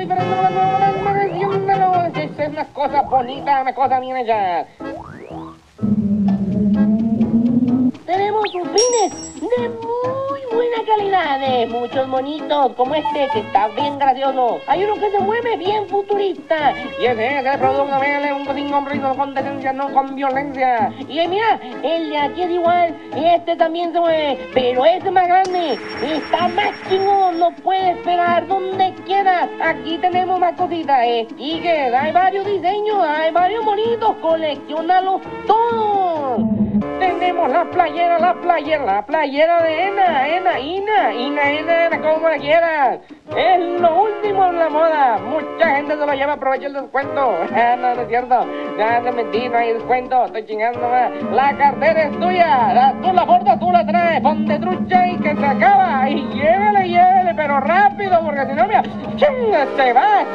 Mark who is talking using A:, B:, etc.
A: diferentes es una cosa bonita, una cosa bien. Tenemos opines de de muchos monitos, como este que está bien gracioso. Hay uno que se mueve bien futurista. Y ese es el producto de un sin compromiso, con decencia, no con violencia. Y mira, el de aquí es igual, este también se mueve, pero este es más grande, está más chingón, no puedes pegar donde quieras. Aquí tenemos más cositas, eh. stickers, hay varios diseños, hay varios monitos, coleccionalos todos. Tenemos la playera, la playera, la playera de Ena, Ena, Ina, Ina, Ena, Ena, como la quieras. Es lo último en la moda. Mucha gente se lo lleva, aprovecha el descuento. Ah, no, no es cierto. Ya no mentí, no hay descuento. Estoy chingando más. La cartera es tuya. La- tú la bordas, tú la traes. Ponte trucha y que se acaba. Y llévele, llévele, pero rápido, porque si no, mira, ¡chum! te vas.